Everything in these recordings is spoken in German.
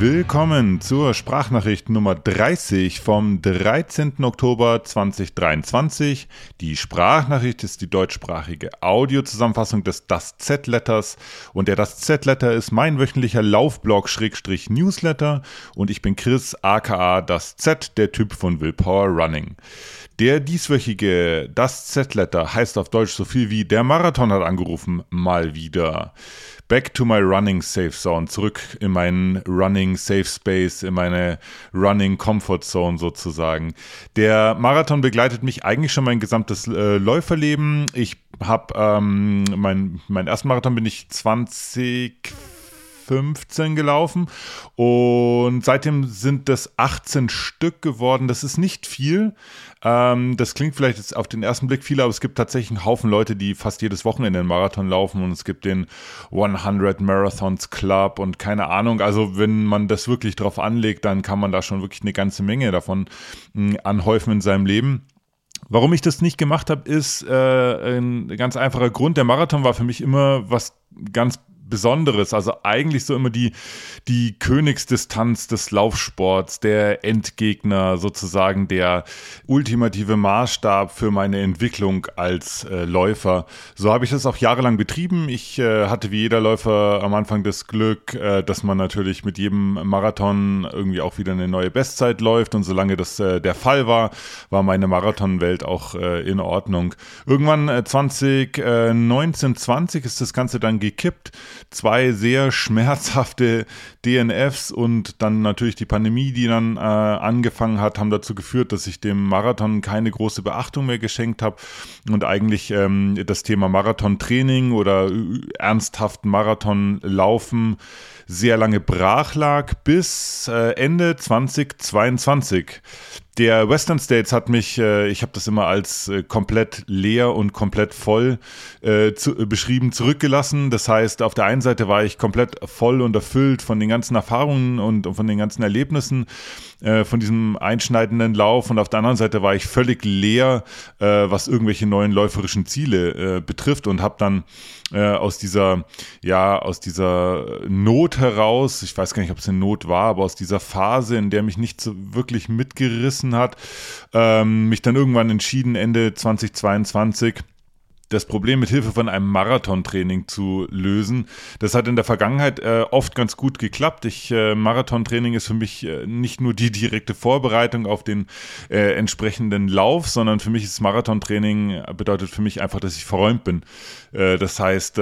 Willkommen zur Sprachnachricht Nummer 30 vom 13. Oktober 2023. Die Sprachnachricht ist die deutschsprachige Audiozusammenfassung des Das Z-Letters und der Das Z-Letter ist mein wöchentlicher Laufblog-Newsletter und ich bin Chris aka Das Z, der Typ von Willpower Running. Der dieswöchige Das Z-Letter heißt auf Deutsch so viel wie Der Marathon hat angerufen, mal wieder. Back to my running safe zone, zurück in meinen running safe space, in meine running comfort zone sozusagen. Der Marathon begleitet mich eigentlich schon mein gesamtes äh, Läuferleben. Ich habe ähm, mein, mein ersten Marathon bin ich 20 15 gelaufen und seitdem sind das 18 Stück geworden. Das ist nicht viel. Ähm, das klingt vielleicht jetzt auf den ersten Blick viel, aber es gibt tatsächlich einen Haufen Leute, die fast jedes Wochenende einen Marathon laufen und es gibt den 100 Marathons Club und keine Ahnung. Also wenn man das wirklich drauf anlegt, dann kann man da schon wirklich eine ganze Menge davon mh, hm, anhäufen in seinem Leben. Warum ich das nicht gemacht habe, ist äh, ein ganz einfacher Grund. Der Marathon war für mich immer was ganz Besonderes. Also eigentlich so immer die, die Königsdistanz des Laufsports, der Endgegner sozusagen, der ultimative Maßstab für meine Entwicklung als äh, Läufer. So habe ich das auch jahrelang betrieben. Ich äh, hatte wie jeder Läufer am Anfang das Glück, äh, dass man natürlich mit jedem Marathon irgendwie auch wieder eine neue Bestzeit läuft. Und solange das äh, der Fall war, war meine Marathonwelt auch äh, in Ordnung. Irgendwann 2019, 20 ist das Ganze dann gekippt zwei sehr schmerzhafte DNFs und dann natürlich die Pandemie, die dann äh, angefangen hat, haben dazu geführt, dass ich dem Marathon keine große Beachtung mehr geschenkt habe und eigentlich ähm, das Thema Marathontraining oder ernsthaften Marathonlaufen sehr lange brach lag bis äh, Ende 2022. Der Western States hat mich, äh, ich habe das immer als äh, komplett leer und komplett voll beschrieben, zurückgelassen. Das heißt, auf der einen Seite war ich komplett voll und erfüllt von den ganzen Erfahrungen und, von den ganzen Erlebnissen von diesem einschneidenden Lauf und auf der anderen Seite war ich völlig leer, was irgendwelche neuen läuferischen Ziele betrifft und habe dann aus dieser, ja, aus dieser Not heraus, ich weiß gar nicht, ob es eine Not war, aber aus dieser Phase, in der mich nicht so wirklich mitgerissen gerissen hat. Ähm, mich dann irgendwann entschieden, Ende 2022 das Problem mit Hilfe von einem Marathontraining zu lösen. Das hat in der Vergangenheit äh, oft ganz gut geklappt. Ich, äh, Marathontraining ist für mich äh, nicht nur die direkte Vorbereitung auf den äh, entsprechenden Lauf, sondern für mich ist Marathontraining äh, bedeutet für mich einfach, dass ich verräumt bin. Äh, das heißt,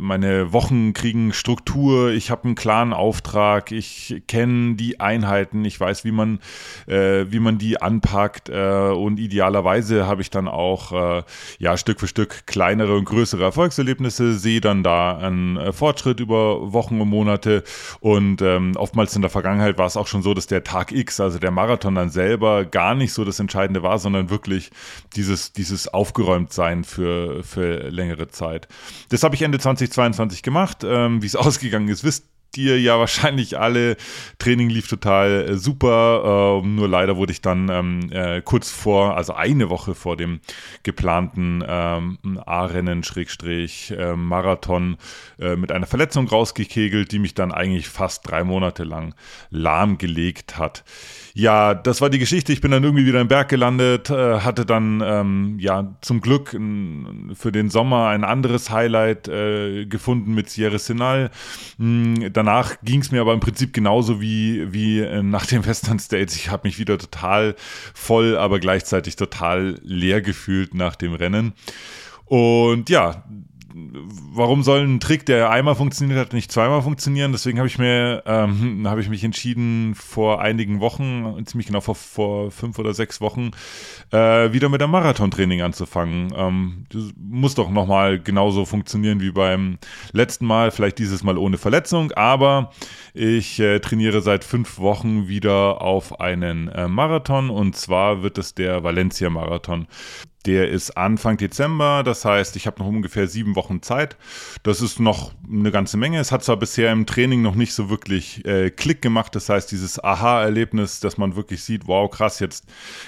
meine Wochen kriegen Struktur, ich habe einen klaren Auftrag, ich kenne die Einheiten, ich weiß, wie man, wie man die anpackt und idealerweise habe ich dann auch ja Stück für Stück kleinere und größere Erfolgserlebnisse, sehe dann da einen äh, Fortschritt über Wochen und Monate und ähm, oftmals in der Vergangenheit war es auch schon so, dass der Tag X, also der Marathon dann selber gar nicht so das Entscheidende war, sondern wirklich dieses, dieses Aufgeräumtsein für, für längere Zeit. Das habe ich Ende 2022 gemacht. Ähm, Wie es ausgegangen ist, wisst dir ja wahrscheinlich alle. Training lief total äh, super, äh, nur leider wurde ich dann ähm, äh, kurz vor, also eine Woche vor dem geplanten ähm, A-Rennen, Schrägstrich, äh, Marathon äh, mit einer Verletzung rausgekegelt, die mich dann eigentlich fast drei Monate lang lahmgelegt hat. Ja, das war die Geschichte. Ich bin dann irgendwie wieder im Berg gelandet, äh, hatte dann ähm, ja zum Glück für den Sommer ein anderes Highlight äh, gefunden mit Sierra Sinal. Hm, danach ging es mir aber im Prinzip genauso wie, wie äh, nach dem Western States. Ich habe mich wieder total voll, aber gleichzeitig total leer gefühlt nach dem Rennen. Und ja, warum soll ein Trick, der einmal funktioniert hat, nicht zweimal funktionieren? Deswegen habe ich mir, ähm, habe ich mich entschieden, vor einigen Wochen, ziemlich genau vor, vor fünf oder sechs Wochen, äh, wieder mit einem Marathontraining anzufangen. Ähm, das muss doch nochmal genauso funktionieren wie beim letzten Mal, vielleicht dieses Mal ohne Verletzung, aber ich äh, trainiere seit fünf Wochen wieder auf einen äh, Marathon und zwar wird es der Valencia Marathon. Der ist Anfang Dezember, das heißt, ich habe noch ungefähr sieben Wochen Zeit. Das ist noch eine ganze Menge. Es hat zwar bisher im Training noch nicht so wirklich äh, Klick gemacht, das heißt, dieses Aha-Erlebnis, dass man wirklich sieht, wow, krass, jetzt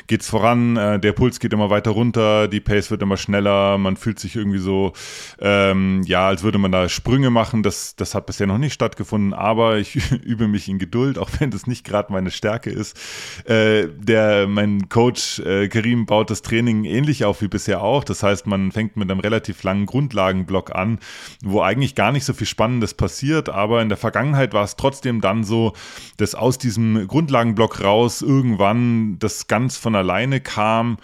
geht's voran, äh, der Puls geht immer weiter runter, die Pace wird immer schneller, man fühlt sich irgendwie so, ähm, ja, als würde man da Sprünge machen. Das, das hat bisher noch nicht stattgefunden, aber ich übe mich in Geduld, auch wenn das nicht gerade meine Stärke ist. Äh, der, mein Coach äh, Karim baut das Training ähnlich auf wie bisher auch. Das heißt, man fängt mit einem relativ langen Grundlagenblock an, wo eigentlich gar nicht so viel Spannendes passiert. Aber in der Vergangenheit war es trotzdem dann so, dass aus diesem Grundlagenblock raus irgendwann das ganz von alleine kam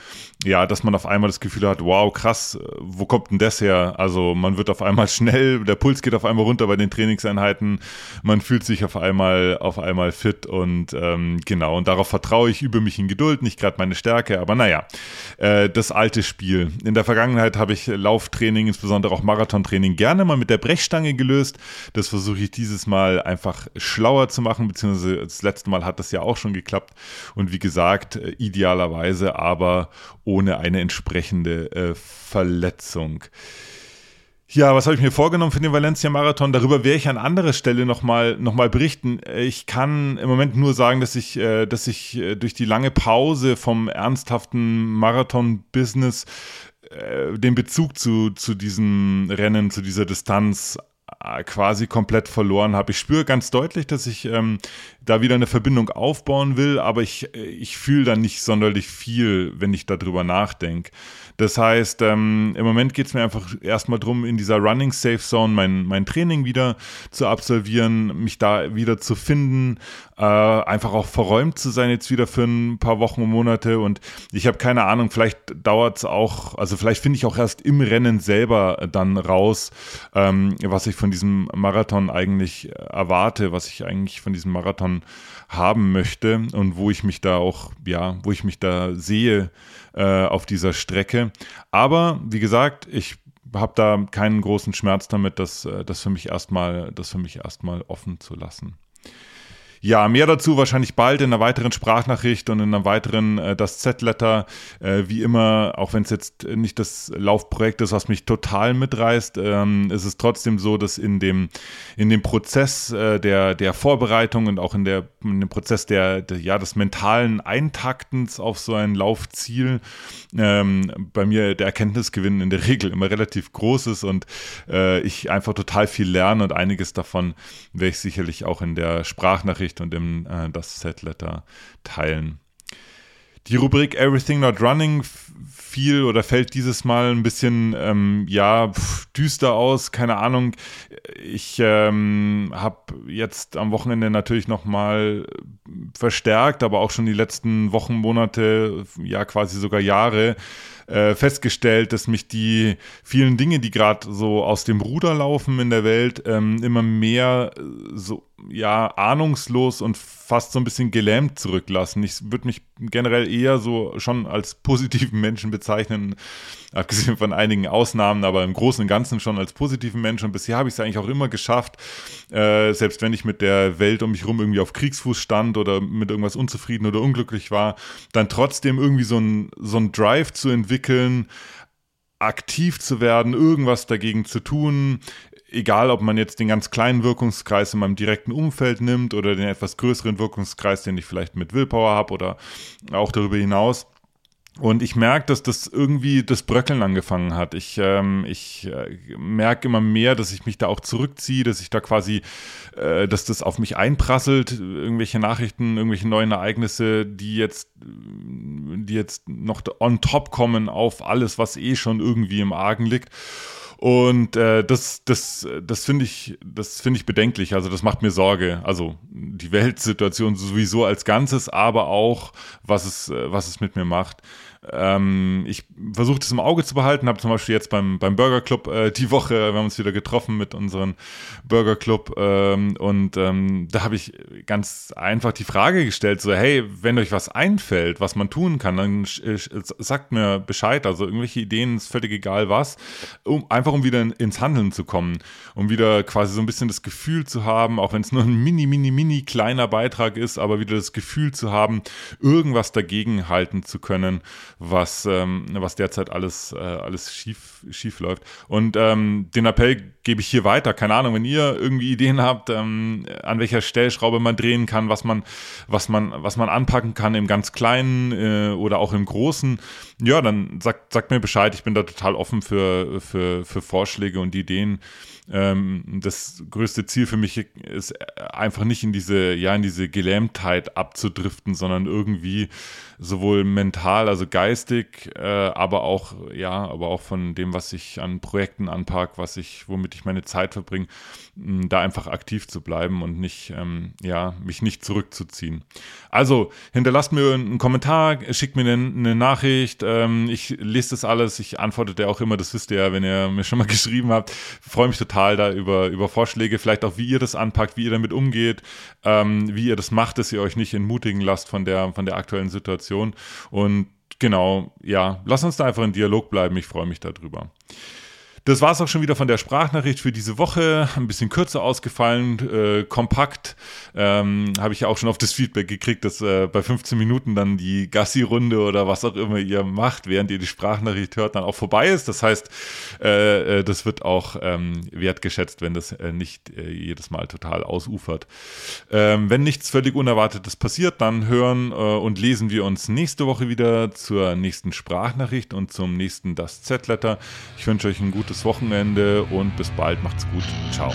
ja, dass man auf einmal das Gefühl hat, wow, krass, wo kommt denn das her? Also man wird auf einmal schnell, der Puls geht auf einmal runter bei den Trainingseinheiten, man fühlt sich auf einmal, auf einmal fit und ähm, genau, und darauf vertraue ich, übe mich in Geduld, nicht gerade meine Stärke, aber naja, äh, das alte Spiel. In der Vergangenheit habe ich Lauftraining, insbesondere auch Marathontraining, gerne mal mit der Brechstange gelöst. Das versuche ich dieses Mal einfach schlauer zu machen, beziehungsweise das letzte Mal hat das ja auch schon geklappt und wie gesagt, äh, idealerweise aber ohne eine entsprechende äh, Verletzung. Ja, was habe ich mir vorgenommen für den Valencia-Marathon? Darüber werde ich an anderer Stelle nochmal noch mal berichten. Ich kann im Moment nur sagen, dass ich, äh, dass ich äh, durch die lange Pause vom ernsthaften Marathon-Business äh, den Bezug zu, zu diesem Rennen, zu dieser Distanz quasi komplett verloren habe. Ich spüre ganz deutlich, dass ich ähm, da wieder eine Verbindung aufbauen will, aber ich, ich fühle da nicht sonderlich viel, wenn ich darüber nachdenke. Das heißt, ähm, im Moment geht es mir einfach erstmal darum, in dieser Running Safe Zone mein, mein Training wieder zu absolvieren, mich da wieder zu finden, äh, einfach auch verräumt zu sein jetzt wieder für ein paar Wochen und Monate. Und ich habe keine Ahnung, vielleicht dauert es auch, also vielleicht finde ich auch erst im Rennen selber dann raus, ähm, was ich von diesem Marathon eigentlich erwarte, was ich eigentlich von diesem Marathon haben möchte und wo ich mich da auch, ja, wo ich mich da sehe äh, auf dieser Strecke. Aber wie gesagt, ich habe da keinen großen Schmerz damit, das, äh, das für mich erstmal, das für mich erstmal offen zu lassen. Ja, mehr dazu wahrscheinlich bald in einer weiteren Sprachnachricht und in einer weiteren äh, das Z-Letter. Äh, wie immer, auch wenn es jetzt nicht das Laufprojekt ist, was mich total mitreißt, ähm, ist es trotzdem so, dass in dem, in dem Prozess äh, der, der Vorbereitung und auch in, der, in dem Prozess der, der, ja, des mentalen Eintaktens auf so ein Laufziel ähm, bei mir der Erkenntnisgewinn in der Regel immer relativ groß ist und äh, ich einfach total viel lerne und einiges davon werde ich sicherlich auch in der Sprachnachricht Nachricht und im äh, das Setletter teilen. Die Rubrik Everything Not Running fiel oder fällt dieses Mal ein bisschen ähm, ja düster aus. Keine Ahnung. Ich ähm, habe jetzt am Wochenende natürlich noch mal verstärkt, aber auch schon die letzten Wochen, Monate, ja quasi sogar Jahre äh, festgestellt, dass mich die vielen Dinge, die gerade so aus dem Ruder laufen in der Welt, ähm, immer mehr so ja ahnungslos und fast so ein bisschen gelähmt zurücklassen. Ich würde mich generell eher so schon als positiven Menschen bezeichnen, abgesehen von einigen Ausnahmen, aber im Großen und Ganzen schon als positiven Menschen. Und bisher habe ich es eigentlich auch immer geschafft, äh, selbst wenn ich mit der Welt um mich herum irgendwie auf Kriegsfuß stand oder mit irgendwas unzufrieden oder unglücklich war, dann trotzdem irgendwie so ein, so ein Drive zu entwickeln, aktiv zu werden, irgendwas dagegen zu tun, egal ob man jetzt den ganz kleinen Wirkungskreis in meinem direkten Umfeld nimmt oder den etwas größeren Wirkungskreis, den ich vielleicht mit Willpower habe oder auch darüber hinaus. Und ich merke, dass das irgendwie das Bröckeln angefangen hat. Ich, ähm, ich äh, merke immer mehr, dass ich mich da auch zurückziehe, dass ich da quasi, äh, dass das auf mich einprasselt, irgendwelche Nachrichten, irgendwelche neuen Ereignisse, die jetzt, die jetzt noch on top kommen auf alles, was eh schon irgendwie im Argen liegt. Und äh, das, das, das finde ich, das finde ich bedenklich. Also das macht mir Sorge. Also die Weltsituation sowieso als Ganzes, aber auch was es, was es mit mir macht. Ähm, ich versuche das im Auge zu behalten, habe zum Beispiel jetzt beim, beim Burger Club äh, die Woche, wir haben uns wieder getroffen mit unserem Burger Club ähm, und ähm, da habe ich ganz einfach die Frage gestellt, so hey, wenn euch was einfällt, was man tun kann, dann sagt mir Bescheid, also irgendwelche Ideen, ist völlig egal was, um einfach einfach um wieder in, ins Handeln zu kommen, um wieder quasi so ein bisschen das Gefühl zu haben, auch wenn es nur ein mini, mini, mini kleiner Beitrag ist, aber wieder das Gefühl zu haben, irgendwas dagegen halten zu können, was, ähm, was derzeit alles, äh, alles schief, schief läuft. Und ähm, den Appell gebe ich hier weiter. Keine Ahnung, wenn ihr irgendwie Ideen habt, ähm, an welcher Stellschraube man drehen kann, was man, was man, was man anpacken kann im ganz Kleinen äh, oder auch im Großen, ja, dann sagt, sagt mir Bescheid. Ich bin da total offen für, für, für Vorschläge und Ideen. Ähm, das größte Ziel für mich ist einfach nicht in diese, ja, in diese Gelähmtheit abzudriften, sondern irgendwie sowohl mental, also geistig, äh, aber auch, ja, aber auch von dem, was ich an Projekten anpacke, was ich, womit ich meine Zeit verbringe, da einfach aktiv zu bleiben und nicht, ähm, ja, mich nicht zurückzuziehen. Also hinterlasst mir einen Kommentar, schickt mir eine, eine Nachricht, ähm, ich lese das alles, ich antworte dir auch immer, das wisst ihr ja, wenn ihr mir schon mal geschrieben habt. Freue mich total da über, über Vorschläge, vielleicht auch, wie ihr das anpackt, wie ihr damit umgeht, ähm, wie ihr das macht, dass ihr euch nicht entmutigen lasst von der, von der aktuellen Situation. Und genau, ja, lasst uns da einfach in Dialog bleiben. Ich freue mich darüber. Das war es auch schon wieder von der Sprachnachricht für diese Woche. Ein bisschen kürzer ausgefallen, äh, kompakt. Ähm, Habe ich ja auch schon auf das Feedback gekriegt, dass äh, bei 15 Minuten dann die Gassi-Runde oder was auch immer ihr macht, während ihr die Sprachnachricht hört, dann auch vorbei ist. Das heißt, äh, äh das wird auch ähm, wertgeschätzt, wenn das äh, nicht äh, jedes Mal total ausufert. Ähm, wenn nichts völlig Unerwartetes passiert, dann hören und lesen wir uns nächste Woche wieder zur nächsten Sprachnachricht und zum nächsten Das Z-Letter. Ich wünsche euch ein gutes schönes Wochenende und bis bald. Macht's gut. Ciao.